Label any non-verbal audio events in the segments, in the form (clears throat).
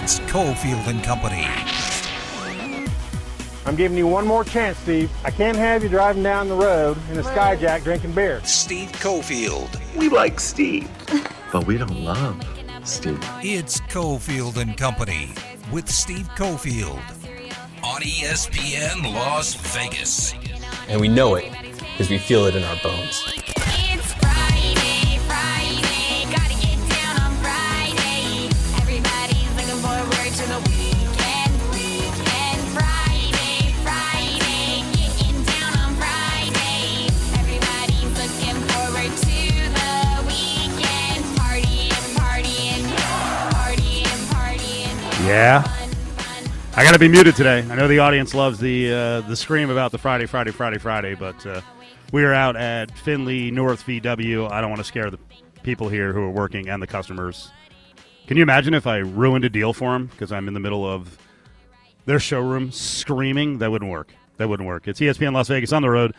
It's Cofield and Company. I'm giving you one more chance, Steve. I can't have you driving down the road in a Skyjack drinking beer. Steve Cofield. We like Steve, (laughs) but we don't love Steve. It's Cofield and Company with Steve Cofield on ESPN Las Vegas. And we know it because we feel it in our bones. Yeah. I got to be muted today. I know the audience loves the uh, the scream about the Friday, Friday, Friday, Friday, but uh, we are out at Findlay North VW. I don't want to scare the people here who are working and the customers. Can you imagine if I ruined a deal for them because I'm in the middle of their showroom screaming? That wouldn't work. That wouldn't work. It's ESPN Las Vegas on the road.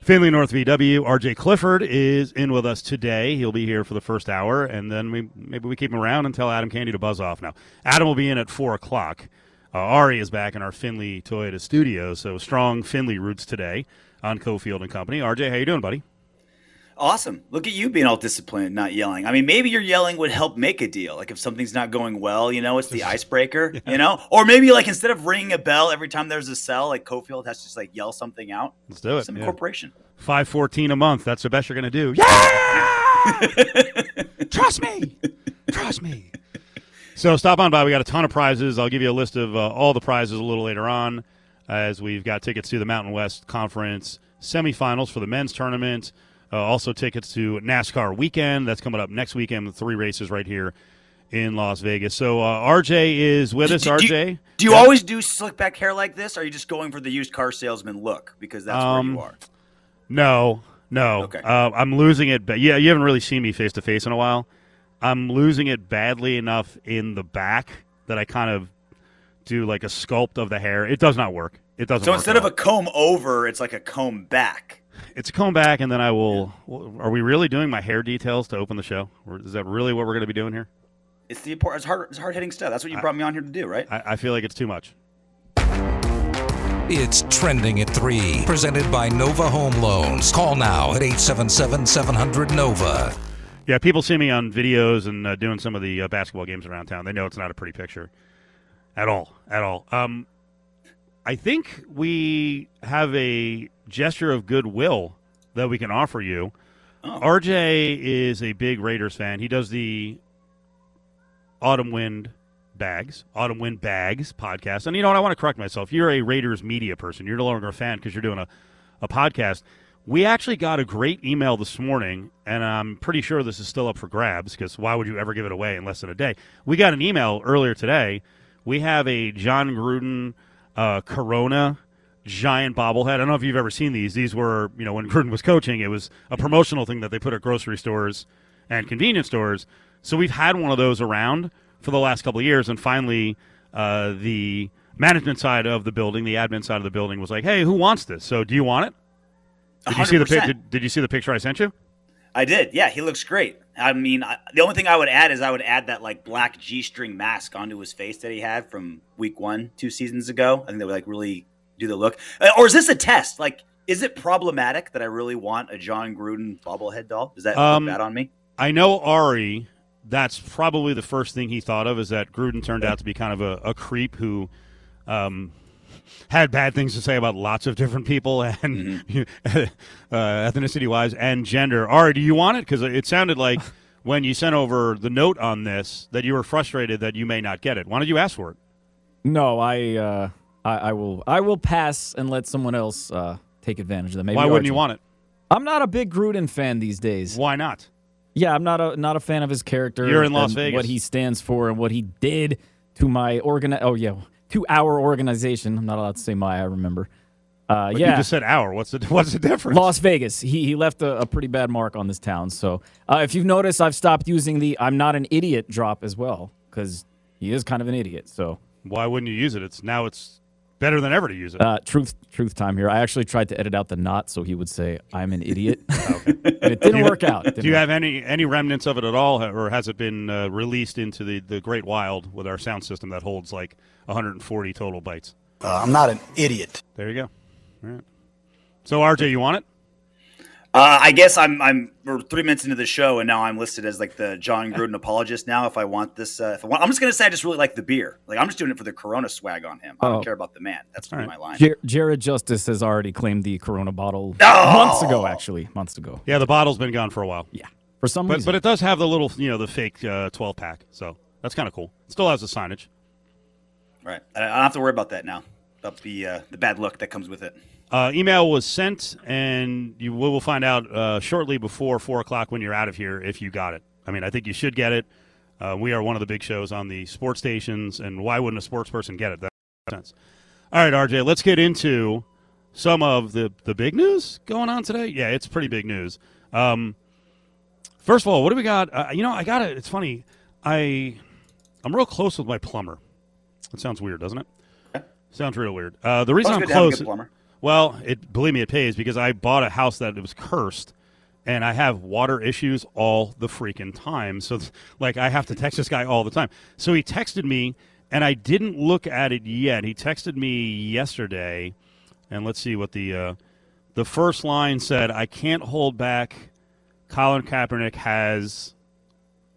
Findlay North VW. RJ Clifford is in with us today. He'll be here for the first hour, and then we maybe we keep him around and tell Adam Candee to buzz off. Now, Adam will be in at four o'clock. Uh, Ari is back in our Findlay Toyota studio, so strong Findlay roots today on Cofield and Company. RJ, how you doing, buddy? Awesome. Look at you being all disciplined, not yelling. I mean, maybe your yelling would help make a deal. Like if something's not going well, you know, it's the (laughs) icebreaker, you know? Or maybe like instead of ringing a bell every time there's a sell, like Cofield has to just like yell something out. Let's do it. Some yeah. incorporation. Five fourteen a month. That's the best you're going to do. (laughs) Yeah, trust me, trust me. So stop on by. We got a ton of prizes. I'll give you a list of uh, all the prizes a little later on, as we've got tickets to the Mountain West Conference semifinals for the men's tournament. Uh, also tickets to NASCAR weekend. That's coming up next weekend three races right here in Las Vegas. So uh, RJ is with us. Do- do you- RJ, Do you Yeah. always do slick back hair like this? Or are you just going for the used car salesman look? Because that's Um, where you are. No, no. Okay. Uh, I'm losing it. But yeah, you haven't really seen me face to face in a while. I'm losing it badly enough in the back that I kind of do like a sculpt of the hair. It does not work. It doesn't. So instead of a comb over, it's like a comb back. It's a comb back, and then I will. Are we really doing my hair details to open the show? Or is that really what we're going to be doing here? It's the important. It's hard. It's hard hitting stuff. That's what you brought me on here to do, right? I, I feel like it's too much. It's trending at 3, presented by Nova Home Loans. Call now at 877 700 Nova. Yeah, people see me on videos and uh, doing some of the uh, basketball games around town. They know it's not a pretty picture at all, at all. Um, I think we have a gesture of goodwill that we can offer you. Oh. RJ is a big Raiders fan. He does the Autumn Wind Bags, Autumn Wind Bags podcast. And you know what? I want to correct myself. You're a Raiders media person. You're no longer a fan because you're doing a, a podcast. We actually got a great email this morning, and I'm pretty sure this is still up for grabs because why would you ever give it away in less than a day? We got an email earlier today. We have a Jon Gruden uh, Corona giant bobblehead. I don't know if you've ever seen these. These were, you know, when Gruden was coaching, it was a promotional thing that they put at grocery stores and convenience stores. So we've had one of those around for the last couple of years, and finally, uh, the management side of the building, the admin side of the building, was like, "Hey, who wants this? So do you want it?" Did you see the did, did you see the picture I sent you? I did. Yeah, he looks great. I mean, I, the only thing I would add is I would add that like black G-string mask onto his face that he had from week one, two seasons ago. I think that would like really do the look. Uh, or is this a test? Like, is it problematic that I really want a Jon Gruden bobblehead doll? Does that Um, look bad on me? I know Ari. That's probably the first thing he thought of is that Gruden turned out to be kind of a, a creep who um, (laughs) had bad things to say about lots of different people (laughs) and (laughs) uh, ethnicity wise and gender. Ari, do you want it? Because it sounded like when you sent over the note on this that you were frustrated that you may not get it. Why don't you ask for it? No, I, uh, I, I will, I will pass and let someone else uh, take advantage of that. Maybe Why wouldn't you want it? I'm not a big Gruden fan these days. Why not? Yeah, I'm not a not a fan of his character. You're in Las Vegas. What he stands for and what he did to my organ. Oh yeah, to our organization. I'm not allowed to say my. I remember. Uh, yeah, You just said our. What's the (laughs) what's the difference? Las Vegas. He he left a, a pretty bad mark on this town. So uh, if you've noticed, I've stopped using the "I'm not an idiot" drop as well because he is kind of an idiot. So Why wouldn't you use it? It's now it's better than ever to use it. Uh, truth, truth time here. I actually tried to edit out the not so he would say I'm an idiot, (laughs) and it didn't work out. Didn't Do you work. have any any remnants of it at all, or has it been uh, released into the, the great wild with our sound system that holds like 140 total bytes? Uh, I'm not an idiot. There you go. All right. So RJ, you want it? Uh, I guess I'm I'm we're three minutes into the show and now I'm listed as like the Jon Gruden apologist. Now, if I want this, uh, if I want, I'm just gonna say I just really like the beer. Like I'm just doing it for the Corona swag on him. I don't Oh. care about the man. That's gonna my line. Jer- Jared Justice has already claimed the Corona bottle Oh! months ago. Actually, months ago. Yeah, the bottle's been gone for a while. Yeah, for some But reason. but it does have the little you know the fake uh, 12 pack, so that's kind of cool. It still has the signage. Right. I I don't have to worry about that now. About the uh, the bad look that comes with it. Uh, email was sent, and you we will find out uh, shortly before four o'clock when you're out of here if you got it. I mean, I think you should get it. Uh, we are one of the big shows on the sports stations, and why wouldn't a sports person get it? That makes sense. All right, RJ, let's get into some of the the big news going on today. Yeah, it's pretty big news. Um, first of all, what do we got? Uh, you know, I got it. It's funny. I I'm real close with my plumber. That sounds weird, doesn't it? Yeah. Sounds real weird. Uh, the reason I'm it's good to have a close. plumber. Well, it believe me, it pays because I bought a house that was cursed, and I have water issues all the freaking time. So, (laughs) like, I have to text this guy all the time. So he texted me, and I didn't look at it yet. He texted me yesterday, and let's see what the uh, the first line said. I can't hold back. Colin Kaepernick has.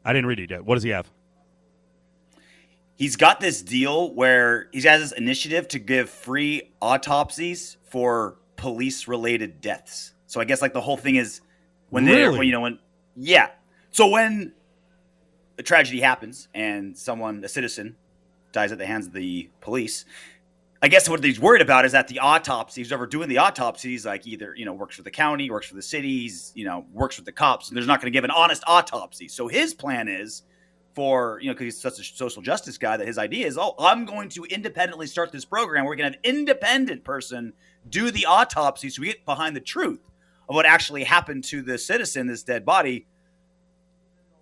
I didn't read it yet. What does he have? He's got this deal where he has this initiative to give free autopsies for police related deaths. So I guess like the whole thing is when they're Really? you know when yeah. So when a tragedy happens and someone a citizen dies at the hands of the police, I guess what he's worried about is that the autopsies, whoever doing the autopsies, like either you know works for the county, works for the cities, you know works with the cops, and there's not going to give an honest autopsy. So his plan is for you know because he's such a social justice guy that his idea is, oh, I'm going to independently start this program. We're going to have independent person do the autopsy, so we get behind the truth of what actually happened to the citizen, this dead body.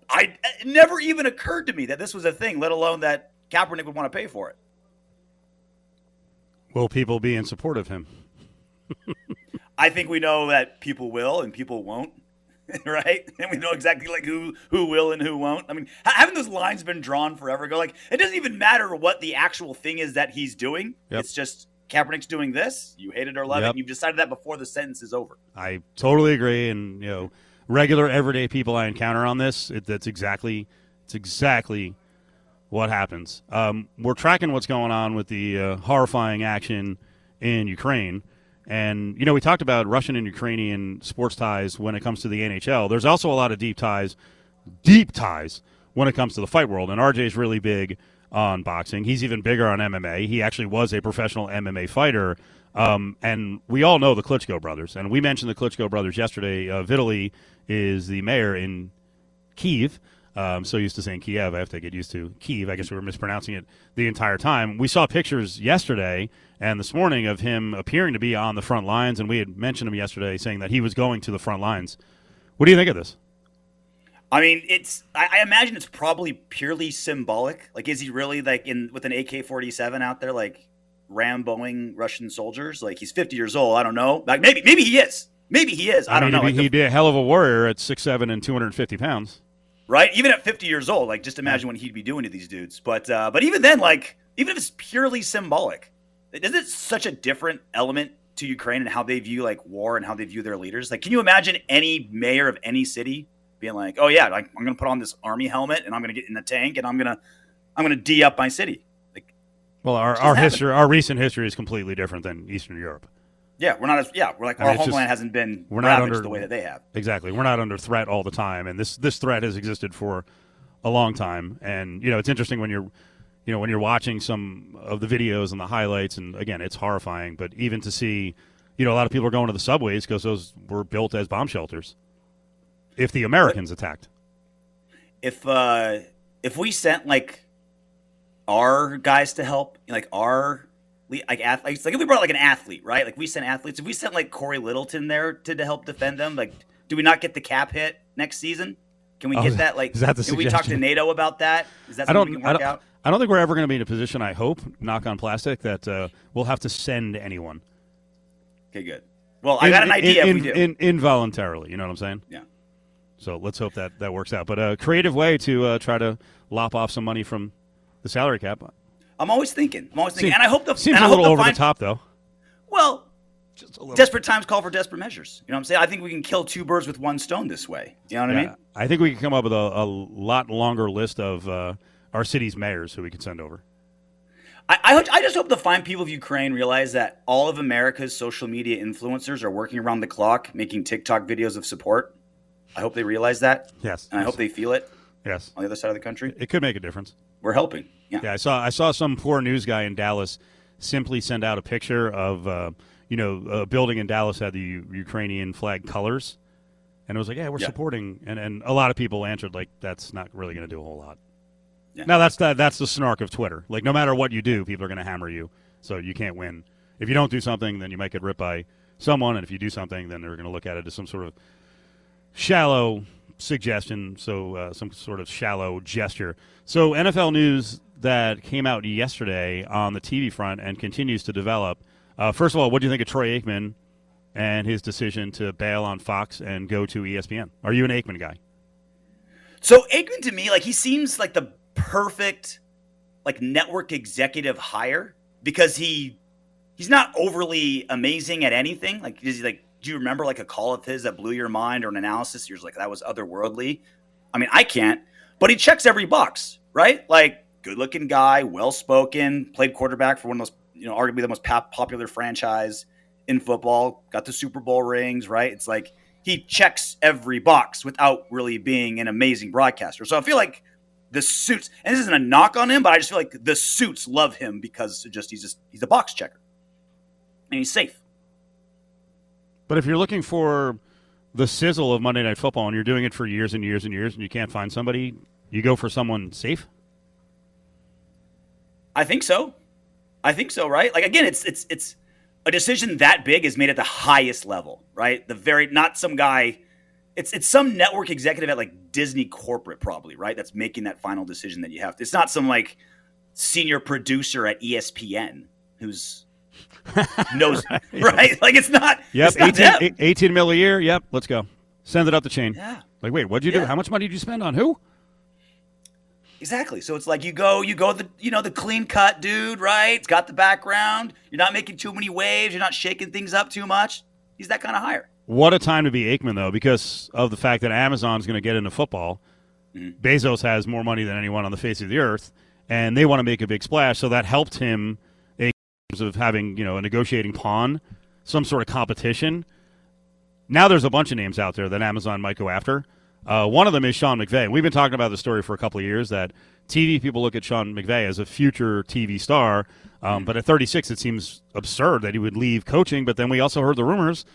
I it never even occurred to me that this was a thing, let alone that Kaepernick would want to pay for it. Will people be in support of him? (laughs) I think we know that people will and people won't, (laughs) right? And we know exactly like who who will and who won't. I mean, ha- haven't those lines been drawn forever ago? Like, it doesn't even matter what the actual thing is that he's doing. Yep. It's just Kaepernick's doing this. You hate it or love it. Yep. And you've decided that before the sentence is over. I totally agree, and you know, regular everyday people I encounter on this, it, that's exactly, it's exactly what happens. Um, we're tracking what's going on with the uh, horrifying action in Ukraine, and you know, we talked about Russian and Ukrainian sports ties when it comes to the NHL. There's also a lot of deep ties, deep ties when it comes to the fight world, and RJ's really big on boxing. He's even bigger on MMA. He actually was a professional MMA fighter. Um, and we all know the Klitschko brothers, and we mentioned the Klitschko brothers yesterday. Uh, Vitaly is the mayor in Kiev. I'm so used to saying Kiev, I have to get used to Kyiv. I guess we were mispronouncing it the entire time. We saw pictures yesterday and this morning of him appearing to be on the front lines, and we had mentioned him yesterday saying that he was going to the front lines. What do you think of this? I mean, it's. I, I imagine it's probably purely symbolic. Like, is he really like in with an AK forty seven out there, like ramboing Russian soldiers? Like, he's fifty years old. I don't know. Like, maybe, maybe he is. Maybe he is. I, don't mean, know. He'd, Like, be, the- he'd be a hell of a warrior at six seven and 250 pounds. Right? Even at 50 years old, like just imagine what he'd be doing to these dudes. But uh, but even then, like even if it's purely symbolic, isn't it such a different element to Ukraine and how they view like war and how they view their leaders? Like, can you imagine any mayor of any city being like, "Oh yeah, like I'm gonna put on this army helmet and I'm gonna get in the tank and I'm gonna I'm gonna d up my city." Like, Well, our, our history, our recent history is completely different than Eastern Europe. Yeah, we're not as yeah, we're like I mean, our it's just- homeland hasn't been we're not ravaged under- the way that they have. Exactly. We're not under threat all the time, and this this threat has existed for a long time. And you know, it's interesting when you're, you know, when you're watching some of the videos and the highlights, and again, it's horrifying. But even to see, you know, a lot of people are going to the subways because those were built as bomb shelters. If the Americans attacked, if uh if we sent like our guys to help like our like athletes like if we brought like an athlete right like we sent athletes if we sent like Cory Littleton there to, to help defend them like do we not get the cap hit next season Can we Oh, get that? Like, (laughs) is that the can we talk to? NATO about that? Is that I don't. we can I don't. out? I don't think we're ever going to be in a position. I hope, knock on plastic, that uh, we'll have to send anyone. Okay, good. Well, I got an idea. In, if we do. in- involuntarily, you know what I'm saying? Yeah. So let's hope that that works out. But a creative way to uh, try to lop off some money from the salary cap. I'm always thinking. I'm always thinking, Seems- and I hope the seems and I a hope little the over fine- the top, though. Well, a little. desperate times call for desperate measures. You know what I'm saying? I think we can kill two birds with one stone this way. You know what I mean? I think we can come up with a, a lot longer list of uh, our city's mayors who we can send over. I, I, I just hope the fine people of Ukraine realize that all of America's social media influencers are working around the clock making TikTok videos of support. I hope they realize that, Yes. and I hope they feel it Yes. on the other side of the country. It could make a difference. We're helping. Yeah. Yeah, I saw I saw some poor news guy in Dallas simply send out a picture of uh, you know a building in Dallas had the U- Ukrainian flag colors, and it was like, yeah, we're Yeah. supporting, and and a lot of people answered like that's not really going to do a whole lot. Yeah. Now that's the, that's the snark of Twitter. Like no matter what you do, people are going to hammer you, so you can't win. If you don't do something, then you might get ripped by someone, and if you do something, then they're going to look at it as some sort of shallow suggestion, so uh, some sort of shallow gesture. So NFL news that came out yesterday on the TV front and continues to develop. Uh, first of all, what do you think of Troy Aikman and his decision to bail on Fox and go to ESPN? Are you an Aikman guy? So Aikman to me, like he seems like the perfect like network executive hire because he he's not overly amazing at anything. Like is he like do you remember like a call of his that blew your mind or an analysis you're like that was otherworldly? I mean, I can't, but he checks every box, right? Like good looking guy, well spoken, played quarterback for one of those, you know, arguably the most pop- popular franchise in football, got the Super Bowl rings, right? It's like he checks every box without really being an amazing broadcaster. So I feel like the suits, and this isn't a knock on him, but I just feel like the suits love him because just he's just he's a box checker and he's safe. But if you're looking for the sizzle of Monday Night Football and you're doing it for years and years and years and you can't find somebody, you go for someone safe. I think so. I think so, right? Like again, it's it's it's a decision that big is made at the highest level, right? The very not some guy it's it's some network executive at like Disney corporate probably, right? That's making that final decision that you have. It's not some like senior producer at ESPN who's (laughs) knows (laughs) right? Like it's not Yep, it's not 18, them. 18 mil a year. Yep, let's go. Send it up the chain. Yeah. Like, wait, what'd you do? How much money did you spend on who? Exactly. So it's like you go, you go the, you know, the clean cut dude, right? It's got the background. You're not making too many waves. You're not shaking things up too much. He's that kind of hire. What a time to be Aikman, though, because of the fact that Amazon's going to get into football. Mm-hmm. Bezos has more money than anyone on the face of the earth, and they want to make a big splash. So that helped him of having you know a negotiating pawn, some sort of competition. Now there's a bunch of names out there that Amazon might go after. Uh, one of them is Sean McVay. We've been talking about the story for a couple of years that TV people look at Sean McVay as a future TV star, um, but at 36, it seems absurd that he would leave coaching. But then we also heard the rumors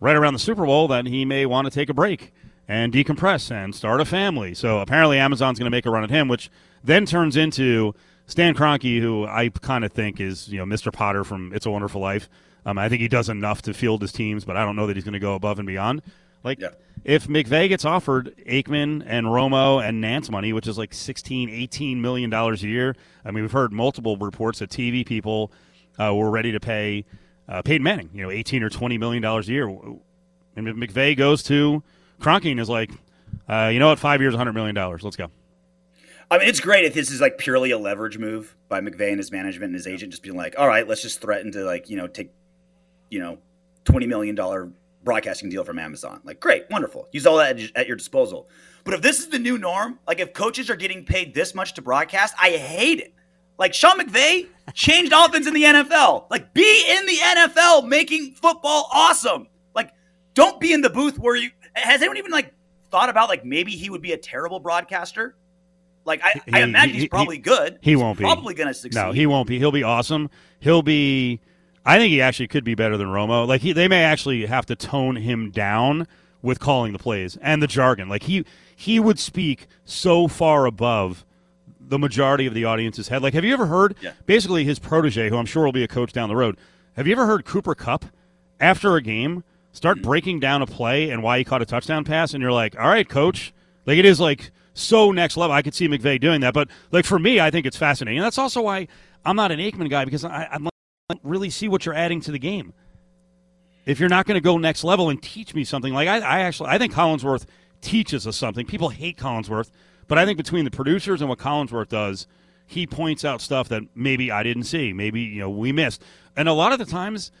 right around the Super Bowl that he may want to take a break and decompress and start a family. So apparently Amazon's going to make a run at him, which then turns into Stan Kroenke, who I kind of think is you know Mr. Potter from It's a Wonderful Life. Um, I think he does enough to field his teams, but I don't know that he's going to go above and beyond. Like Yeah. if McVay gets offered Aikman and Romo and Nance money, which is like 16, 18 million dollars a year. I mean, we've heard multiple reports that TV people uh, were ready to pay uh, Peyton Manning, you know, 18 or 20 million dollars a year. And if McVay goes to Kroenke and is like, uh, you know what, five years, 100 million dollars. Let's go. I mean, it's great if this is like purely a leverage move by McVay and his management and his agent, just being like, all right, let's just threaten to like, you know, take, you know, $20 million broadcasting deal from Amazon. Like, great, wonderful. Use all that at- your disposal. But if this is the new norm, like if coaches are getting paid this much to broadcast, I hate it. Like Sean McVay changed (laughs) offense in the NFL. Like, be in the NFL making football awesome. Like, don't be in the booth where you. Has anyone even like thought about like maybe he would be a terrible broadcaster? Like, I, I imagine he- he's probably he- good. He He's won't be. Probably going to succeed. No, he won't be. He'll be awesome. He'll be. I think he actually could be better than Romo. Like he, they may actually have to tone him down with calling the plays and the jargon. Like he, he would speak so far above the majority of the audience's head. Like, have you ever heard? Yeah. Basically, his protege, who I'm sure will be a coach down the road. Have you ever heard Cooper Kupp after a game start Mm. breaking down a play and why he caught a touchdown pass? And you're like, all right, coach. Like it is like so next level. I could see McVay doing that, but like for me, I think it's fascinating. And that's also why I'm not an Aikman guy because I, I don't really see what you're adding to the game. If you're not going to go next level and teach me something, like I, I actually I think Collinsworth teaches us something. People hate Collinsworth, but I think between the producers and what Collinsworth does, he points out stuff that maybe I didn't see, maybe you know we missed. And a lot of the times,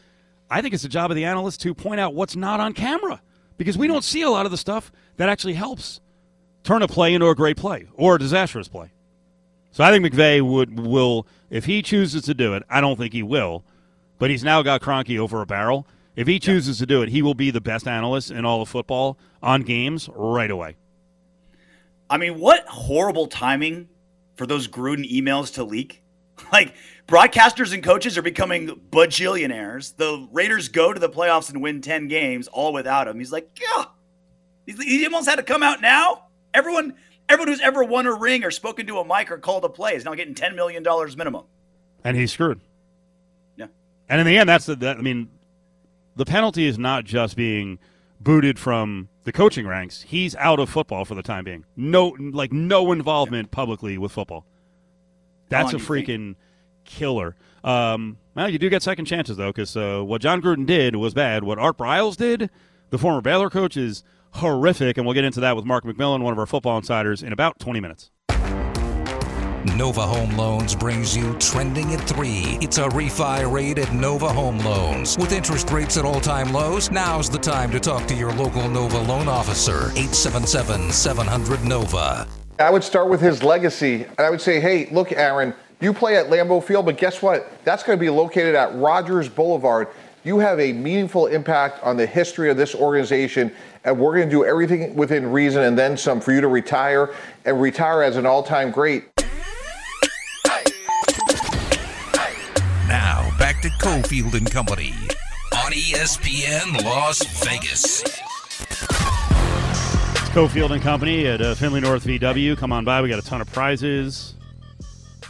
I think it's the job of the analyst to point out what's not on camera because we don't see a lot of the stuff that actually helps turn a play into a great play or a disastrous play. So I think McVay would will if he chooses to do it. I don't think he will, but he's now got Kroenke over a barrel. If he chooses to do it, he will be the best analyst in all of football on games right away. I mean, what horrible timing for those Gruden emails to leak. (laughs) Like broadcasters and coaches are becoming bajillionaires. The Raiders go to the playoffs and win ten games, all without him. He's like, yeah, he almost had to come out now. Everyone, everyone who's ever won a ring or spoken to a mic or called a play is now getting ten million dollars minimum. And he's screwed. Yeah. And in the end, that's the. That, I mean, the penalty is not just being booted from the coaching ranks. He's out of football for the time being. No, like no involvement publicly with football. That's a long do you freaking killer. Um, well, you do get second chances though, because uh, what John Gruden did was bad. What Art Briles did, the former Baylor coach, is horrific, and we'll get into that with Mark McMillian, one of our football insiders, in about 20 minutes. Nova Home Loans brings you Trending at 3. It's a refi rate at Nova Home Loans. With interest rates at all time lows, now's the time to talk to your local Nova loan officer. 877 700 Nova. I would start with his legacy, and I would say, hey, look, Aaron, you play at Lambeau Field, but guess what? That's going to be located at Rodgers Boulevard. You have a meaningful impact on the history of this organization, and we're going to do everything within reason and then some for you to retire and retire as an all time great. Now, back to Cofield and Company on ESPN Las Vegas. It's Cofield and Company at uh, Findlay North VW. Come on by. We got a ton of prizes,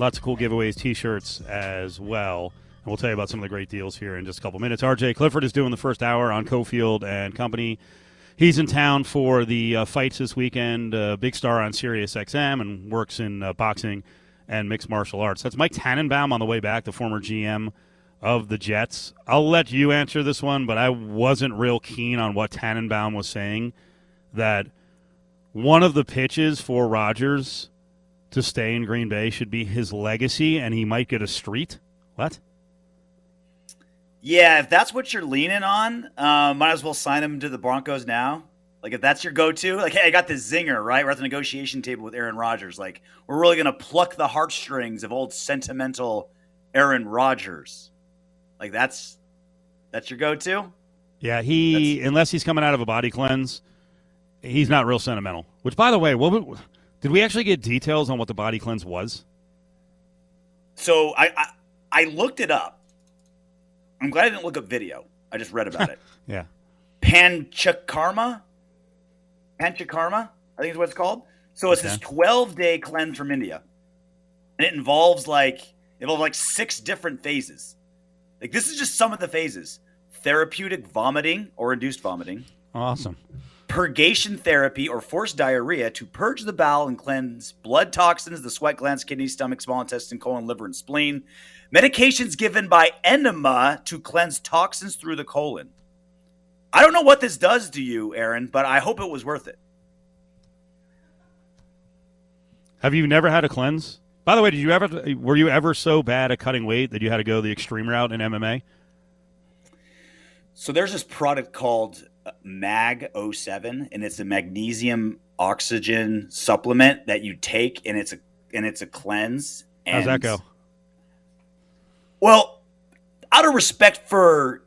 lots of cool giveaways, T-shirts as well. And we'll tell you about some of the great deals here in just a couple minutes. RJ Clifford is doing the first hour on Cofield and Company. He's in town for the uh, fights this weekend. Uh, big star on Sirius XM and works in uh, boxing and mixed martial arts. That's Mike Tannenbaum on the way back, the former GM of the Jets. I'll let you answer this one, but I wasn't real keen on what Tannenbaum was saying. That one of the pitches for Rodgers to stay in Green Bay should be his legacy, and he might get a street. What? Yeah, if that's what you're leaning on, uh, might as well sign him to the Broncos now. Like if that's your go-to, like hey, I got the zinger, right? We're at the negotiation table with Aaron Rodgers. Like we're really gonna pluck the heartstrings of old sentimental Aaron Rodgers. Like that's that's your go-to. Yeah, he unless he's coming out of a body cleanse, he's not real sentimental. Which, by the way, what did we actually get details on what the body cleanse was? So I, I I looked it up. I'm glad I didn't look up video. I just read about (laughs) it. Yeah, Panchakarma. Panchakarma, I think is what it's called. So it's this 12 day cleanse from India. And it involves like it involves like six different phases. Like this is just some of the phases. Therapeutic vomiting or induced vomiting, awesome. purgation therapy or forced diarrhea to purge the bowel and cleanse blood toxins, the sweat glands, kidneys, stomach, small intestine, colon, liver, and spleen. Medications given by enema to cleanse toxins through the colon. I don't know what this does to you, Aaron, but I hope it was worth it. Have you never had a cleanse? By the way, did you ever were you ever so bad at cutting weight that you had to go the extreme route in MMA? So there's this product called uh, Mag 07 and it's a magnesium oxygen supplement that you take and it's a and it's a cleanse. How's that go? Well, out of respect for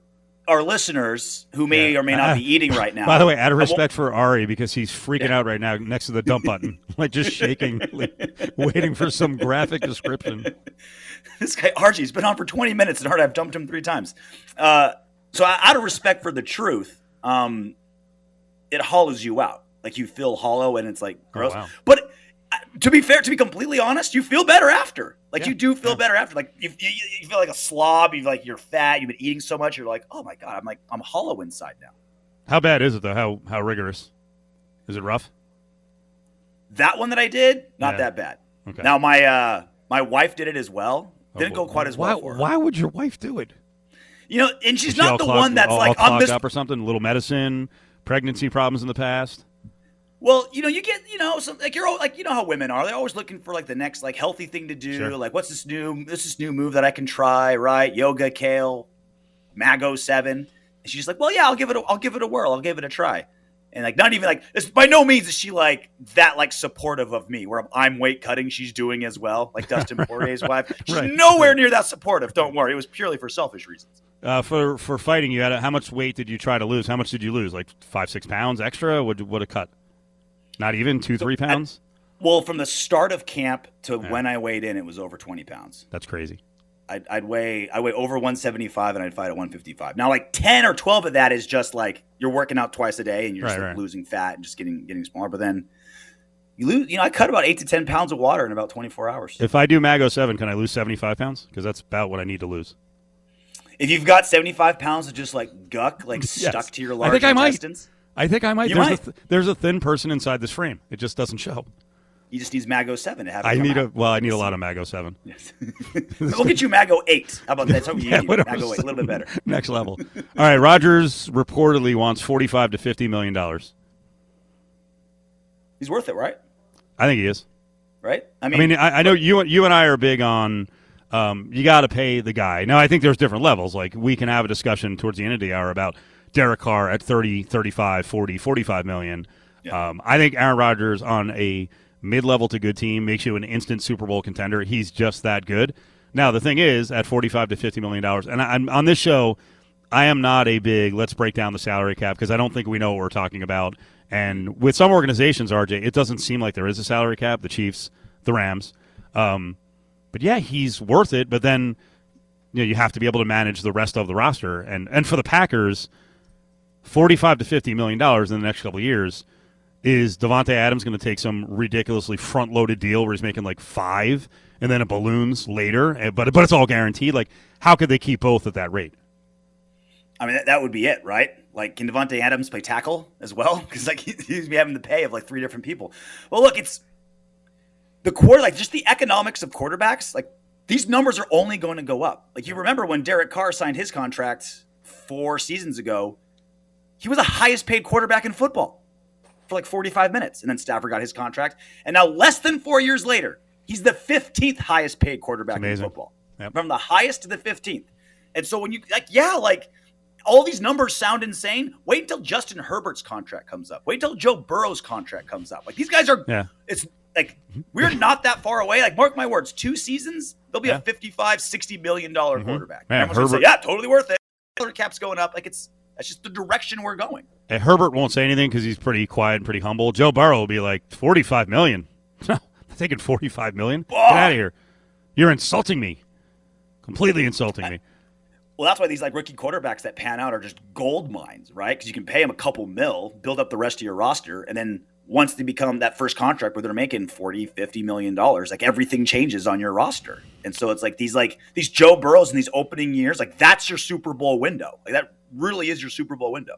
our listeners who may Yeah. or may not be (laughs) eating right now. By the way, out of respect for Ari, because he's freaking out right now next to the dump button, (laughs) like just shaking, like, waiting for some graphic description. (laughs) this guy Archie's been on for 20 minutes and hard I've dumped him three times. Uh, so out of respect for the truth, um, it hollows you out. Like you feel hollow and it's like gross. wow. But to be fair, to be completely honest, you feel better after. Like Yeah, you do feel better after. Like you, you, you feel like a slob. You like you're fat. You've been eating so much. You're like, oh my god, I'm like I'm hollow inside now. How bad is it though? How how rigorous? Is it rough? That one that I did, not Yeah. that bad. Okay. Now my uh my wife did it as well. Oh, Didn't go quite as why, well for her. Why would your wife do it? You know, and she's Is she not the clogged- one that's all, like all I'm this. up or something. A little medicine, pregnancy problems in the past. Well, you know, you get, you know, some like you're all, like you know how women are. They're always looking for like the next like healthy thing to do. Sure. Like, what's this new this is new move that I can try? Right? Yoga, kale, Mago Seven. And she's like, well, yeah, I'll give it. A, I'll give it a whirl. I'll give it a try. And like, not even like it's by no means is she like that like supportive of me where I'm, I'm weight cutting. She's doing as well, like Dustin (laughs) Poirier's wife. She's Right. nowhere near that supportive. Don't worry, it was purely for selfish reasons. Uh, for for fighting, you had a, how much weight did you try to lose? How much did you lose? Like five, six pounds extra? Would would a cut? Not even two, three pounds. Well, from the start of camp to when I weighed in, it was over 20 pounds. That's crazy. I'd, I'd weigh I weigh over 175 and I'd fight at 155. Now, like 10 or 12 of that is just like you're working out twice a day and you're just like right. losing fat and just getting getting smaller. But then you lose. You know, I cut about eight to 10 pounds of water in about 24 hours. If I do Mago oh seven, can I lose seventy five pounds? Because that's about what I need to lose. If you've got 75 pounds of just like guck like (laughs) Yes. stuck to your I large think I might. I think I might. You there's might. A th- there's a thin person inside this frame. It just doesn't show. you just need Mago 7 to have I need a well. I need a lot of Mago seven. (laughs) We'll get you Mago 8. How about that? That's what you (laughs) Yeah, need. Mago 8, a little bit better. (laughs) Next level. All right. Rodgers reportedly wants forty five to fifty million dollars. He's worth it, right? I think he is. Right? I mean, I, I know you you and I are big on um, you got to pay the guy. Now, I think there's different levels. Like we can have a discussion towards the end of the hour about Derek Carr at 30, 35, 40, 45 million. Um, I think Aaron Rodgers on a mid-level to good team makes you an instant Super Bowl contender. He's just that good. Now, the thing is, at 45 to 50 million dollars, and I, I'm on this show, I am not a big let's break down the salary cap because I don't think we know what we're talking about. And with some organizations, RJ, it doesn't seem like there is a salary cap. The Chiefs, the Rams. Um, but yeah, he's worth it. But then you know you have to be able to manage the rest of the roster. And and for the Packers, forty-five to fifty million dollars in the next couple of years is Davante Adams going to take some ridiculously front-loaded deal where he's making like five, and then it balloons later. Eh, but but it's all guaranteed. Like how could they keep both at that rate? I mean, that, that would be it, right? Like, can Davante Adams play tackle as well? (laughs) Because like he- he's be having the pay of like three different people. Well, look, it's the quarter, like just the economics of quarterbacks. Like these numbers are only going to go up. Like you remember when Derek Carr signed his contract four seasons ago, he was the highest paid quarterback in football for like 45 minutes, and then Stafford got his contract, and now less than four years later, he's the 15th highest paid quarterback in football, Yep. from the highest to the 15th. And so when you like, yeah, like all these numbers sound insane. Wait until Justin Herbert's contract comes up. Wait until Joe Burrow's contract comes up. Like these guys are. Yeah. It's like mm-hmm. we're not that far away. Like mark my words, two seasons they'll be Yeah. a 55, 60 million dollar mm-hmm. quarterback. Man, Everyone's gonna say, yeah, totally worth it. Cap's going up. Like it's that's just the direction we're going. And Herbert won't say anything because he's pretty quiet and pretty humble. Joe Burrow will be like forty-five million. No, (laughs) I'm taking forty-five million. Get out of here! You're insulting me. Completely insulting me. (laughs) Well, that's why these like rookie quarterbacks that pan out are just gold mines, right? Because you can pay them a couple mil, build up the rest of your roster, and then once they become that first contract where they're making 40, 50 million dollars, like everything changes on your roster. And so it's like these like these Joe Burrows in these opening years, like that's your Super Bowl window. Like that really is your Super Bowl window.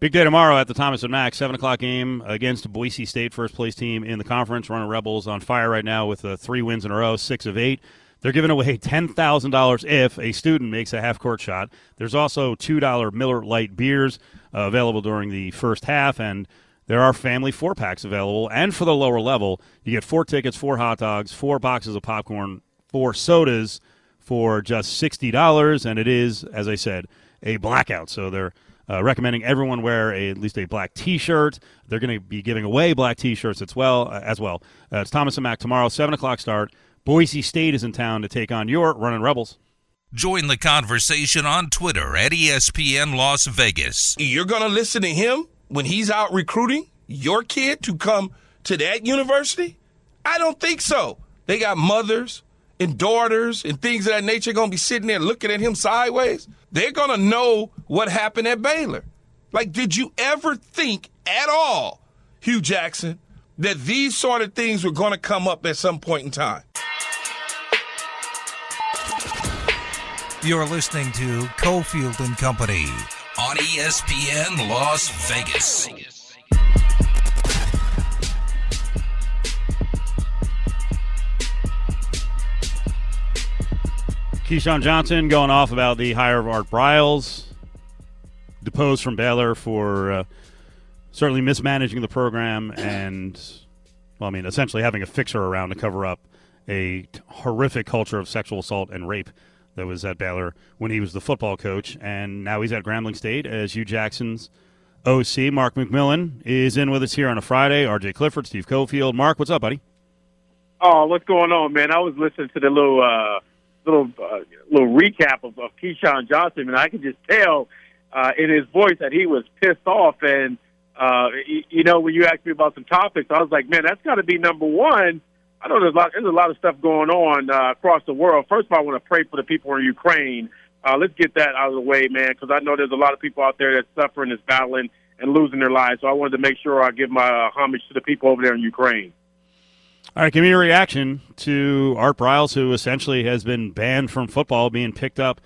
Big day tomorrow at the Thomas and Mack, seven o'clock game against Boise State, first place team in the conference. Running Rebels on fire right now with uh, three wins in a row, six of eight. They're giving away ten thousand dollars if a student makes a half court shot. There's also two dollar Miller Lite beers uh, available during the first half, and there are family four packs available. And for the lower level, you get four tickets, four hot dogs, four boxes of popcorn, four sodas for just sixty dollars, and it is, as I said, a blackout. So they're uh, recommending everyone wear a, at least a black T-shirt. They're going to be giving away black T-shirts as well. Uh, as well, uh, it's Thomas and Mack tomorrow, seven o'clock start. Boise State is in town to take on your running Rebels. Join the conversation on Twitter at ESPN Las Vegas. You're going to listen to him when he's out recruiting your kid to come to that university? I don't think so. They got mothers and daughters and things of that nature going to be sitting there looking at him sideways. They're going to know what happened at Baylor. Like, did you ever think at all, Hue Jackson, that these sort of things were going to come up at some point in time? You're listening to Cofield and Company on ESPN Las Vegas. Keyshawn Johnson going off about the hire of Art Briles, deposed from Baylor for uh, certainly mismanaging the program and, well, I mean, essentially having a fixer around to cover up a horrific culture of sexual assault and rape that was at Baylor when he was the football coach. And now he's at Grambling State as Hue Jackson's OC. Mark McMillian is in with us here on a Friday. RJ Clifford, Steve Cofield. Mark, what's up, buddy? Oh, what's going on, man? I was listening to the little uh, little uh, little recap of, of Keyshawn Johnson, and I could just tell uh, in his voice that he was pissed off. And uh, you, you know, when you asked me about some topics, I was like, man, that's got to be number one. I know there's a lot, there's a lot of stuff going on uh, across the world. First of all, I want to pray for the people in Ukraine. Uh, let's get that out of the way, man, because I know there's a lot of people out there that's suffering, that's battling, and losing their lives. So I wanted to make sure I give my uh, homage to the people over there in Ukraine. All right, give me your reaction to Art Briles, who essentially has been banned from football, being picked up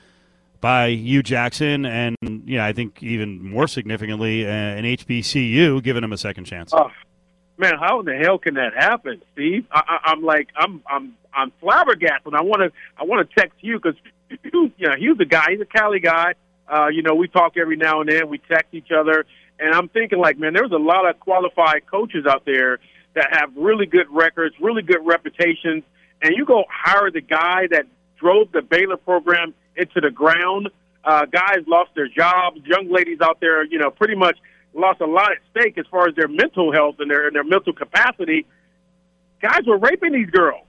by Hue Jackson, and yeah, I think even more significantly, uh, an HBCU giving him a second chance. Oh, man, how in the hell can that happen, Steve? I, I, I'm like, I'm, I'm, I'm flabbergasted. I want to, I want to text you because, (clears throat) you know, he's a guy. He's a Cali guy. Uh, you know, we talk every now and then. We text each other, and I'm thinking, like, man, there's a lot of qualified coaches out there that have really good records, really good reputations, and you go hire the guy that drove the Baylor program into the ground. Uh, guys lost their jobs. Young ladies out there, you know, pretty much lost a lot at stake as far as their mental health and their and their mental capacity. Guys were raping these girls,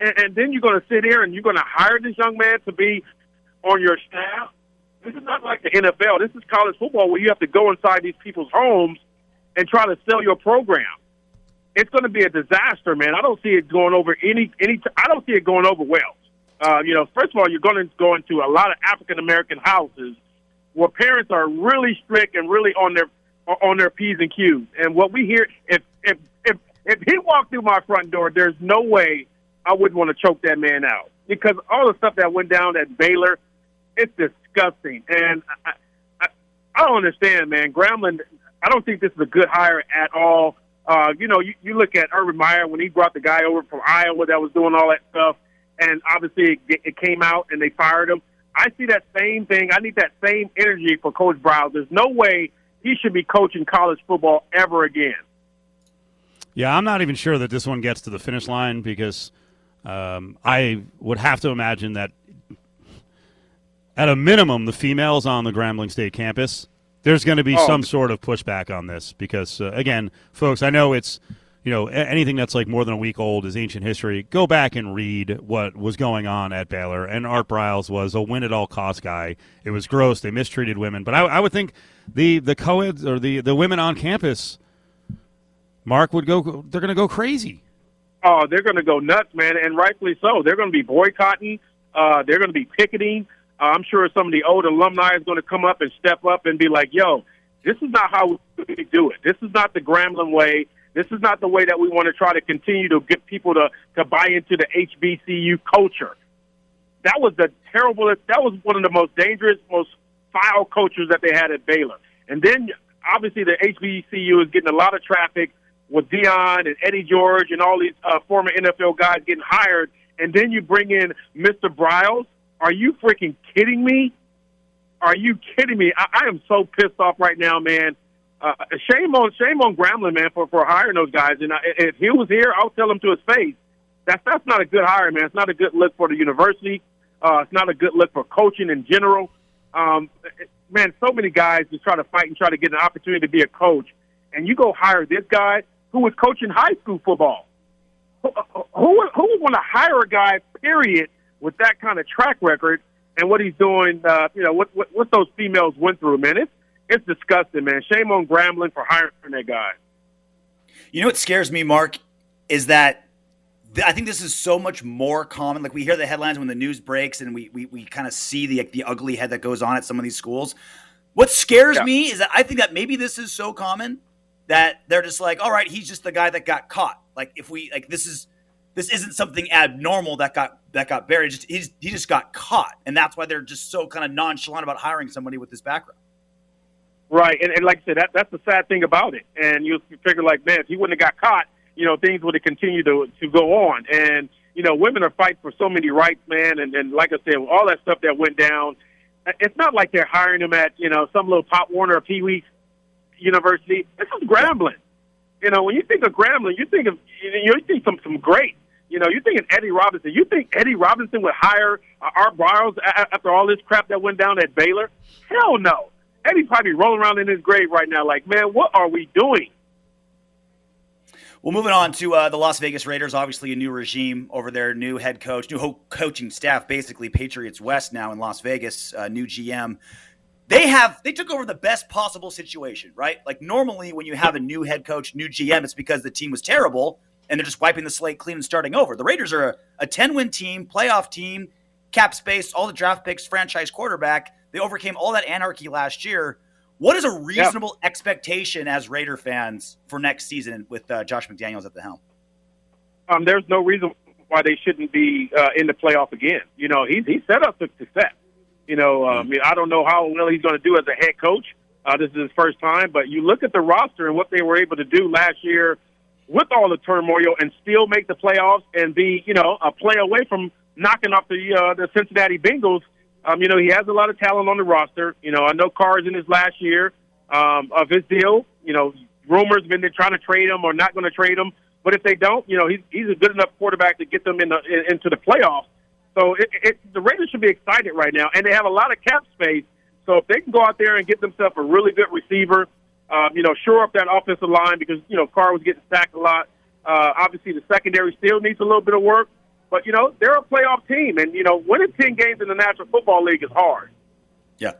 and, and then you're going to sit here and you're going to hire this young man to be on your staff. This is not like the NFL. This is college football where you have to go inside these people's homes and try to sell your program. It's going to be a disaster, man. I don't see it going over any any. I don't see it going over well. Uh, you know, first of all, you're going to go into a lot of African American houses where parents are really strict and really on their on their p's and q's. And what we hear, if if if if he walked through my front door, there's no way I wouldn't want to choke that man out because all the stuff that went down at Baylor, it's disgusting. And I, I, I don't understand, man. Grambling, I don't think this is a good hire at all. Uh, you know, you, you look at Urban Meyer when he brought the guy over from Iowa that was doing all that stuff, and obviously it, it came out and they fired him. I see that same thing. I need that same energy for Coach Browse. There's no way he should be coaching college football ever again. Yeah, I'm not even sure that this one gets to the finish line because um, I would have to imagine that at a minimum, the females on the Grambling State campus, there's going to be Oh. some sort of pushback on this because, uh, again, folks, I know it's you know anything that's like more than a week old is ancient history. Go back and read what was going on at Baylor, and Art Briles was a win at all cost guy. It was gross. They mistreated women, but I, I would think the the co-eds or the the women on campus, Mark would go. They're going to go crazy. Oh, they're going to go nuts, man, and rightfully so. They're going to be boycotting. Uh, they're going to be picketing. Uh, I'm sure some of the old alumni is going to come up and step up and be like, "Yo, this is not how we do it. This is not the Grambling way. This is not the way that we want to try to continue to get people to to buy into the HBCU culture." That was the terrible. That was one of the most dangerous, most foul cultures that they had at Baylor. And then obviously the HBCU is getting a lot of traffic with Deion and Eddie George and all these uh, former NFL guys getting hired. And then you bring in Mr. Briles. Are you freaking kidding me? Are you kidding me? I, I am so pissed off right now, man. Uh, shame on shame on Grambling, man, for for hiring those guys. And I, if he was here, I'll tell him to his face. That's that's not a good hire, man. It's not a good look for the university. Uh, it's not a good look for coaching in general. Um, man, so many guys just try to fight and try to get an opportunity to be a coach, and you go hire this guy who was coaching high school football. Who who, would- who would want to hire a guy, period, with that kind of track record and what he's doing? Uh, you know what, what what those females went through, man. It's it's disgusting, man. Shame on Grambling for hiring that guy. You know what scares me, Mark, is that th- I think this is so much more common. Like we hear the headlines when the news breaks, and we we, we kind of see the the ugly head that goes on at some of these schools. What scares Yeah. me is that I think that maybe this is so common that they're just like, all right, he's just the guy that got caught. Like if we like this is this isn't something abnormal that got that got buried. Just he's he just got caught, and that's why they're just so kind of nonchalant about hiring somebody with this background. Right, and, and like I said, that that's the sad thing about it. And you figure, like, man, if he wouldn't have got caught, you know, things would have continued to to go on. And you know, women are fighting for so many rights, man. And, and like I said, all that stuff that went down, it's not like they're hiring them at, you know, some little Pop Warner or Pee Wee University. This is Grambling. You know, when you think of Grambling, you think of you think some some great. You know, you think of Eddie Robinson. You think Eddie Robinson would hire uh, Art Briles after all this crap that went down at Baylor? Hell no. Eddie probably rolling around in his grave right now, like, man, what are we doing? Well, moving on to uh, the Las Vegas Raiders, obviously a new regime over there, new head coach, new coaching staff, basically Patriots West now in Las Vegas, uh, new GM. They have they took over the best possible situation, right? Like normally when you have a new head coach, new GM, it's because the team was terrible and they're just wiping the slate clean and starting over. The Raiders are a, a 10 win team, playoff team, cap space, all the draft picks, franchise quarterback. They overcame all that anarchy last year. What is a reasonable expectation as Raider fans for next season with uh, Josh McDaniels at the helm? Um, there's no reason why they shouldn't be uh, in the playoff again. You know, he's he's set up for success. You know, um, I mean, I don't know how well he's going to do as a head coach. Uh, this is his first time, but you look at the roster and what they were able to do last year with all the turmoil and still make the playoffs and be, you know, a play away from knocking off the uh, the Cincinnati Bengals. Um, you know, he has a lot of talent on the roster. You know, I know Carr's in his last year um, of his deal. You know, rumors have been they're trying to trade him or not going to trade him. But if they don't, you know, he's he's a good enough quarterback to get them in the, in, into the playoffs. So it, it, the Raiders should be excited right now, and they have a lot of cap space. So if they can go out there and get themselves a really good receiver, um, you know, shore up that offensive line because you know Carr was getting sacked a lot. Uh, obviously, the secondary still needs a little bit of work, but you know they're a playoff team, and you know winning ten games in the National Football League is hard. Yeah.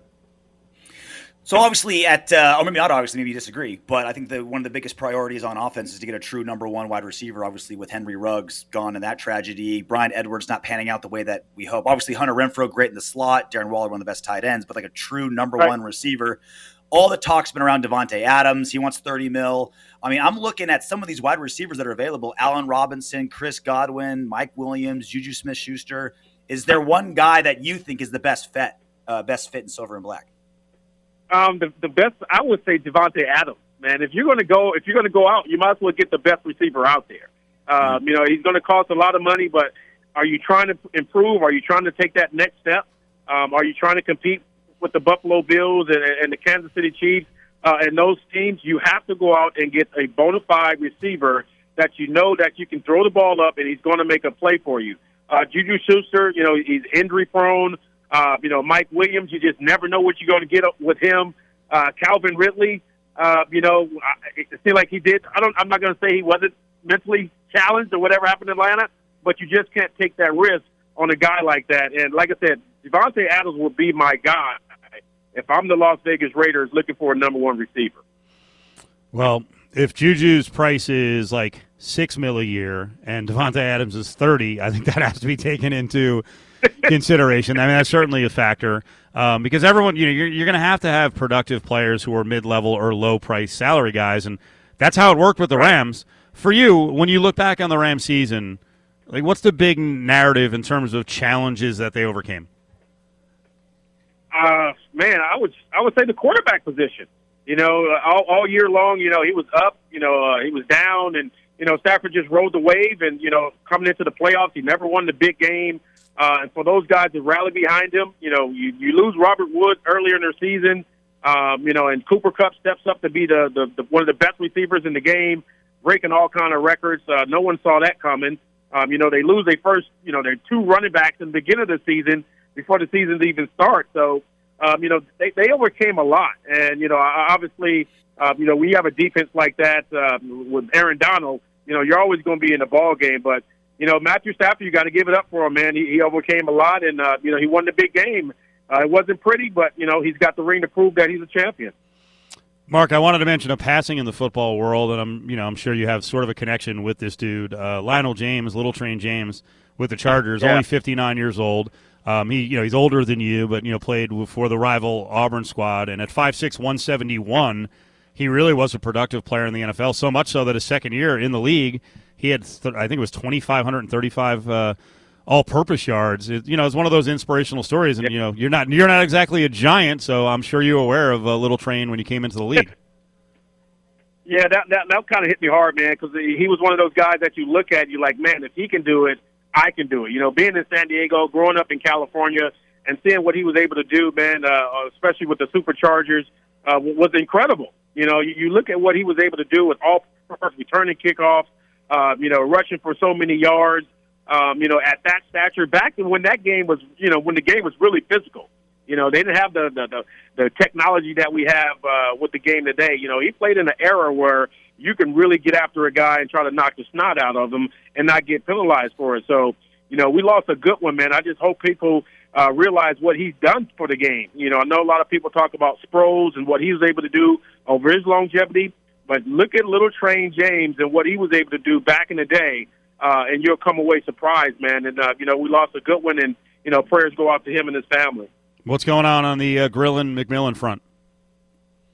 So obviously, at uh, or maybe not obviously, maybe you disagree, but I think the one of the biggest priorities on offense is to get a true number one wide receiver. Obviously, with Henry Ruggs gone in that tragedy, Bryan Edwards not panning out the way that we hope. Obviously, Hunter Renfrow great in the slot, Darren Waller one of the best tight ends, but like a true number Right. one receiver. All the talk's been around Davante Adams. He wants thirty mil. I mean, I'm looking at some of these wide receivers that are available: Allen Robinson, Chris Godwin, Mike Williams, Juju Smith-Schuster. Is there one guy that you think is the best fit, uh, best fit in silver and black? Um, the the best I would say Davante Adams, man. If you're going to go, if you're going to go out, you might as well get the best receiver out there. Um, you know, he's going to cost a lot of money, but are you trying to improve? Are you trying to take that next step? Um, are you trying to compete with the Buffalo Bills and, and the Kansas City Chiefs uh, and those teams? You have to go out and get a bona fide receiver that you know that you can throw the ball up and he's going to make a play for you. Uh, Juju Schuster, you know, he's injury prone. Uh, you know, Mike Williams, you just never know what you're going to get with him. Uh, Calvin Ridley, uh, you know, it seemed like he did. I don't. I'm not going to say he wasn't mentally challenged or whatever happened in Atlanta, but you just can't take that risk on a guy like that. And like I said, Davante Adams will be my guy if I'm the Las Vegas Raiders looking for a number one receiver. Well, if Juju's price is like six mil a year and Davante Adams is thirty, I think that has to be taken into (laughs) consideration. I mean, that's certainly a factor um, because everyone, you know, you're, you're going to have to have productive players who are mid-level or low-price salary guys, and that's how it worked with the Rams. For you, when you look back on the Rams season, like what's the big narrative in terms of challenges that they overcame? Uh, man, I would I would say the quarterback position. You know, all, all year long, you know, he was up, you know, uh, he was down, and you know, Stafford just rode the wave. And you know, coming into the playoffs, he never won the big game. Uh, and for those guys to rally behind him, you know, you, you lose Robert Woods earlier in their season, um, you know, and Cooper Kupp steps up to be the, the, the one of the best receivers in the game, breaking all kind of records. Uh, no one saw that coming. Um, you know, they lose their first, you know, their two running backs in the beginning of the season before the season even starts. So, um, you know, they, they overcame a lot. And, you know, obviously, uh, you know, we have a defense like that um, with Aaron Donald. You know, you're always going to be in the ball game. But, you know, Matthew Stafford, you got to give it up for him, man. He, he overcame a lot, and, uh, you know, he won the big game. Uh, it wasn't pretty, but, you know, he's got the ring to prove that he's a champion. Mark, I wanted to mention a passing in the football world, and I'm, you know, I'm sure you have sort of a connection with this dude, uh, Lionel James, Little Train James, with the Chargers, Yeah. only 59 years old. Um, he, you know, he's older than you, but you know, played for the rival Auburn squad, and at 5'6", 171, he really was a productive player in the NFL. So much so that his second year in the league, he had, th- I think it was 2,535 uh, all-purpose yards. It, you know, it's one of those inspirational stories, and you know, you're not you're not exactly a giant, so I'm sure you're aware of uh, Little Train when you came into the league. Yeah, that that, that kind of hit me hard, man, because he was one of those guys that you look at, you're like, man, if he can do it, I can do it. You know, being in San Diego, growing up in California, and seeing what he was able to do, man, uh, especially with the Superchargers, uh, was incredible. You know, you, you look at what he was able to do with all returning kickoffs, uh, you know, rushing for so many yards. Um, you know, at that stature, back when that game was, you know, when the game was really physical. You know, they didn't have the the, the, the technology that we have uh, with the game today. You know, he played in an era where you can really get after a guy and try to knock the snot out of him and not get penalized for it. So, you know, we lost a good one, man. I just hope people uh, realize what he's done for the game. You know, I know a lot of people talk about Sproles and what he was able to do over his longevity, but look at little Train James and what he was able to do back in the day, uh, and you'll come away surprised, man. And uh, you know, we lost a good one, and you know, prayers go out to him and his family. What's going on on the uh, Grillin McMillian front?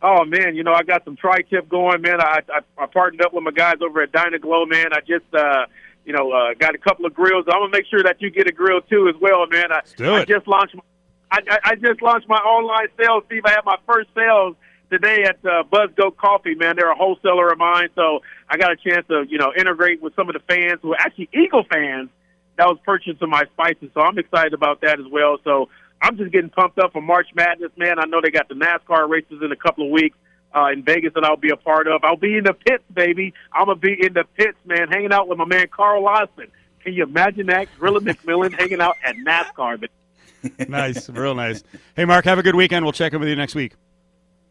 Oh man, you know I got some tri-tip going, man. I, I I partnered up with my guys over at Dyna-Glo, man. I just uh you know uh got a couple of grills. I'm gonna make sure that you get a grill too as well, man. I, I just launched my, I, I I just launched my online sales. Steve, I had my first sales today at uh, Buzz Goat Coffee, man. They're a wholesaler of mine, so I got a chance to you know integrate with some of the fans who are actually Eagle fans that was purchasing my spices. So I'm excited about that as well. So I'm just getting pumped up for March Madness, man. I know they got the NASCAR races in a couple of weeks uh, in Vegas that I'll be a part of. I'll be in the pits, baby. I'm gonna be in the pits, man, hanging out with my man Carl Lawson. Can you imagine that? Grilla McMillian (laughs) hanging out at NASCAR. (laughs) Nice, real nice. Hey, Mark, have a good weekend. We'll check in with you next week.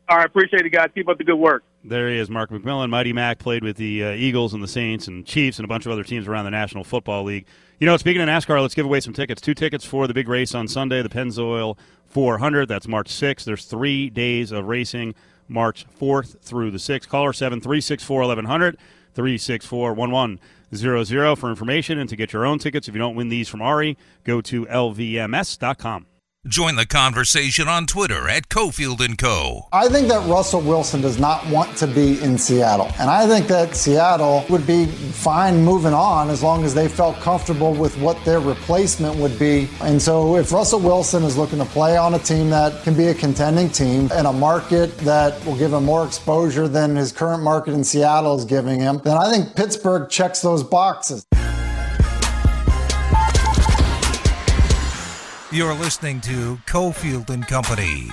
all right, appreciate it, guys. Keep up the good work. There he is, Mark McMillian. Mighty Mac played with the uh, Eagles and the Saints and Chiefs and a bunch of other teams around the National Football League. You know, speaking of NASCAR, let's give away some tickets. Two tickets for the big race on Sunday, the Pennzoil 400. That's March 6th. There's three days of racing, March 4th through the 6th. Caller 7 364 1100, 364 1100 for information and to get your own tickets. If you don't win these from Ari, go to lvms.com. Join the conversation on Twitter at Cofield and Co. I think that Russell Wilson does not want to be in Seattle. And I think that Seattle would be fine moving on as long as they felt comfortable with what their replacement would be. And so if Russell Wilson is looking to play on a team that can be a contending team in a market that will give him more exposure than his current market in Seattle is giving him, then I think Pittsburgh checks those boxes. You're listening to Cofield and Company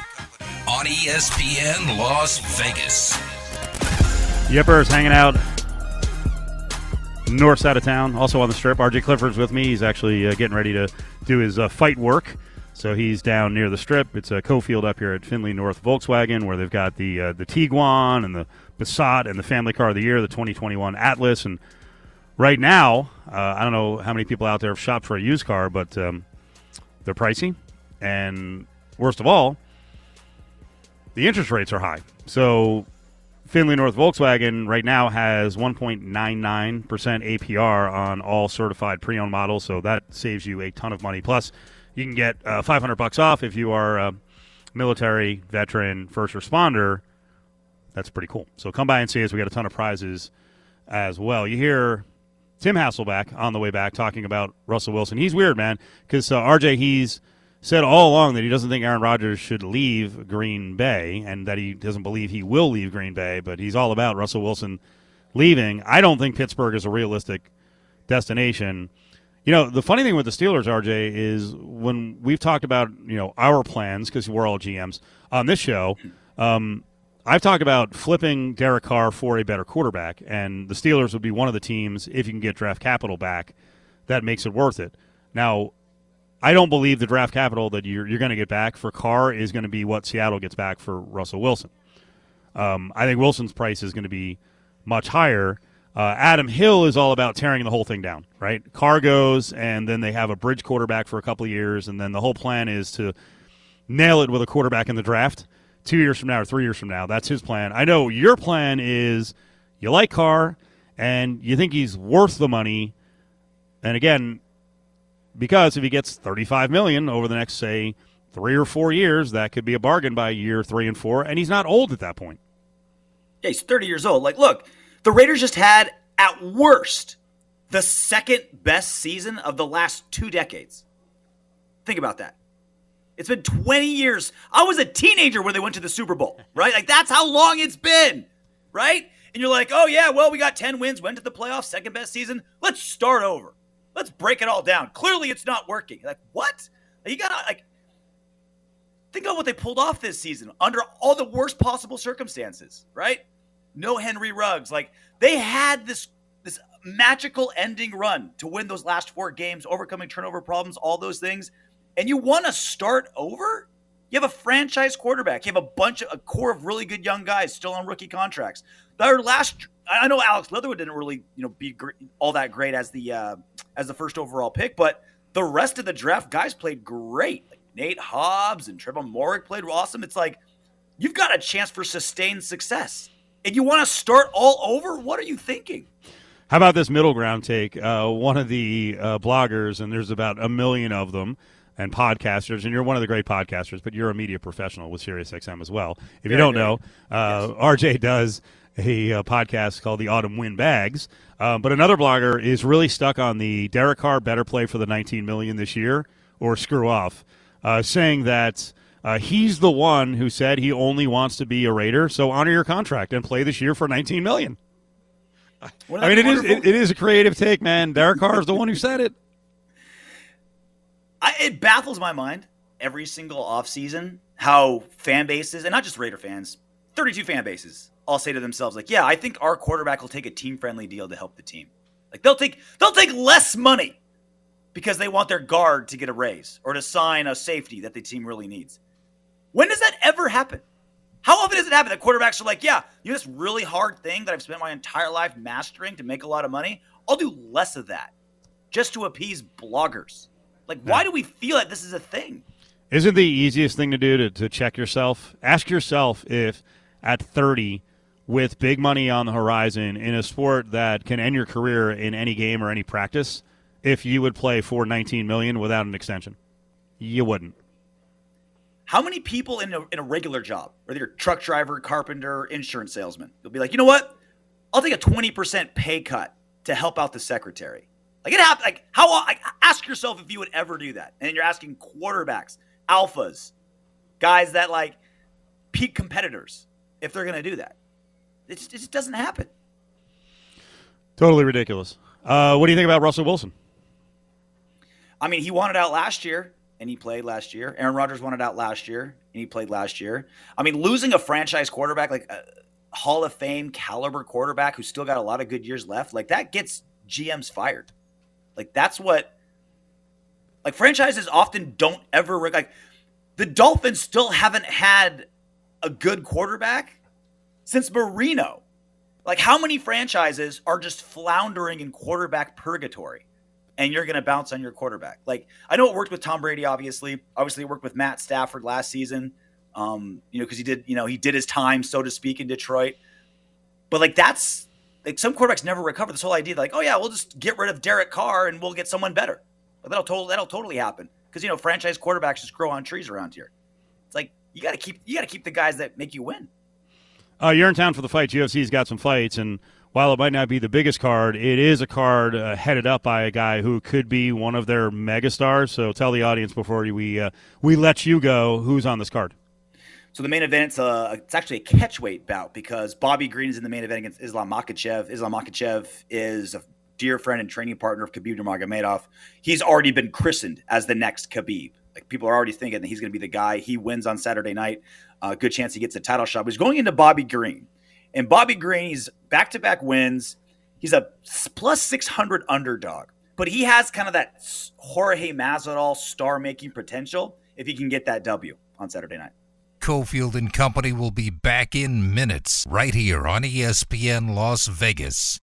on ESPN Las Vegas. Yipper is hanging out north side of town, also on the strip. RJ Clifford's with me. He's actually uh, getting ready to do his uh, fight work. So he's down near the strip. It's a Cofield up here at Findlay North Volkswagen, where they've got the uh, the Tiguan and the Passat and the Family Car of the Year, the 2021 Atlas. And right now, uh, I don't know how many people out there have shopped for a used car, but um, they're pricey. And worst of all, the interest rates are high. So Findlay North Volkswagen right now has 1.99% APR on all certified pre-owned models, so that saves you a ton of money. Plus, you can get uh, 500 bucks off if you are a military, veteran, first responder. That's pretty cool. So come by and see us. We got a ton of prizes as well. You hear Tim Hasselbeck on the way back talking about Russell Wilson. He's weird, man, because uh, RJ he's said all along that he doesn't think Aaron Rodgers should leave Green Bay and that he doesn't believe he will leave Green Bay, but he's all about Russell Wilson leaving. I don't think Pittsburgh is a realistic destination. You know, the funny thing with the Steelers, RJ, is when we've talked about, you know, our plans, because we're all GMs on this show, um, I've talked about flipping Derek Carr for a better quarterback, and the Steelers would be one of the teams, if you can get draft capital back, that makes it worth it. Now, I don't believe the draft capital that you're, you're going to get back for Carr is going to be what Seattle gets back for Russell Wilson. Um, I think Wilson's price is going to be much higher. Uh, Adam Hill is all about tearing the whole thing down, right? Carr goes, and then they have a bridge quarterback for a couple of years, and then the whole plan is to nail it with a quarterback in the draft two years from now or three years from now. That's his plan. I know your plan is you like Carr, and you think he's worth the money. And again, because if he gets 35 million over the next say three or four years, that could be a bargain by year three and four, and he's not old at that point. Yeah, he's 30 years old. Like, look, the Raiders just had, at worst, the second best season of the last two decades. Think about that. It's been 20 years. I was a teenager when they went to the Super Bowl, right? Like, that's how long it's been, right? And you're like, oh, yeah, well, we got 10 wins, went to the playoffs, second best season. Let's start over. Let's break it all down. Clearly, it's not working. Like what? You gotta like think about what they pulled off this season under all the worst possible circumstances, right? No Henry Ruggs. Like they had this this magical ending run to win those last four games, overcoming turnover problems, all those things. And you want to start over? You have a franchise quarterback. You have a bunch of a core of really good young guys still on rookie contracts. Their last, I know Alex Leatherwood didn't really, you know, be all that great as the uh, as the first overall pick, but the rest of the draft guys played great. Like Nate Hobbs and Tre'von Moehrig played awesome. It's like you've got a chance for sustained success, and you want to start all over. What are you thinking? How about this middle ground take? Uh, one of the uh, bloggers, and there's about a million of them, and podcasters, and you're one of the great podcasters, but you're a media professional with SiriusXM as well. If you don't know, uh, RJ does a, uh podcast called the Autumn Wind Bags, um, but another blogger is really stuck on the Derek Carr better play for the 19 million this year or screw off, uh, saying that. Uh, he's the one who said he only wants to be a Raider, so honor your contract and play this year for 19 million. I mean, it is it, it is a creative take, man. Derek Carr is the one who said it. I, it baffles my mind every single offseason how fan bases, and not just Raider fans, 32 fan bases, all say to themselves, like, yeah, I think our quarterback will take a team friendly deal to help the team. Like they'll take they'll take less money because they want their guard to get a raise or to sign a safety that the team really needs. When does that ever happen? How often does it happen that quarterbacks are like, yeah, you know this really hard thing that I've spent my entire life mastering to make a lot of money? I'll do less of that just to appease bloggers. Like, why do we feel like this is a thing? Isn't the easiest thing to do to, to check yourself? Ask yourself if at 30, with big money on the horizon in a sport that can end your career in any game or any practice, if you would play for 19 million without an extension. You wouldn't. How many people in a, in a regular job, whether you're a truck driver, carpenter, insurance salesman, you'll be like, you know what? I'll take a 20% pay cut to help out the secretary. Like it happened. Like how? Like, ask yourself if you would ever do that. And you're asking quarterbacks, alphas, guys that like peak competitors, if they're going to do that. It just, it just doesn't happen. Totally ridiculous. Uh, what do you think about Russell Wilson? I mean, he wanted out last year and he played last year. Aaron Rodgers wanted out last year and he played last year. I mean, losing a franchise quarterback, like a Hall of Fame caliber quarterback who's still got a lot of good years left, like that gets GMs fired. Like that's what like franchises often don't ever like the Dolphins still haven't had a good quarterback since Marino. Like how many franchises are just floundering in quarterback purgatory? and you're going to bounce on your quarterback. Like I know it worked with Tom Brady, obviously. Obviously, it worked with Matt Stafford last season. Um, you know, because he did, you know, he did his time, so to speak, in Detroit. But like that's like some quarterbacks never recover. This whole idea, like, oh yeah, we'll just get rid of Derek Carr and we'll get someone better. Like, that'll totally that'll totally happen because you know franchise quarterbacks just grow on trees around here. It's like you got to keep you got to keep the guys that make you win. Uh, you're in town for the fights. UFC's got some fights, and while it might not be the biggest card, it is a card uh, headed up by a guy who could be one of their megastars. So tell the audience before we uh, we let you go who's on this card. So the main event, uh, it's actually a catchweight bout because Bobby Green is in the main event against Islam Makhachev. Islam Makhachev is a dear friend and training partner of Khabib Nurmagomedov. He's already been christened as the next Khabib. Like people are already thinking that he's going to be the guy. He wins on Saturday night. Uh, good chance he gets a title shot. But he's going into Bobby Green, and Bobby Green, he's back-to-back wins. He's a plus six hundred underdog, but he has kind of that Jorge Masvidal star-making potential if he can get that W on Saturday night. Cofield and Company will be back in minutes right here on ESPN Las Vegas.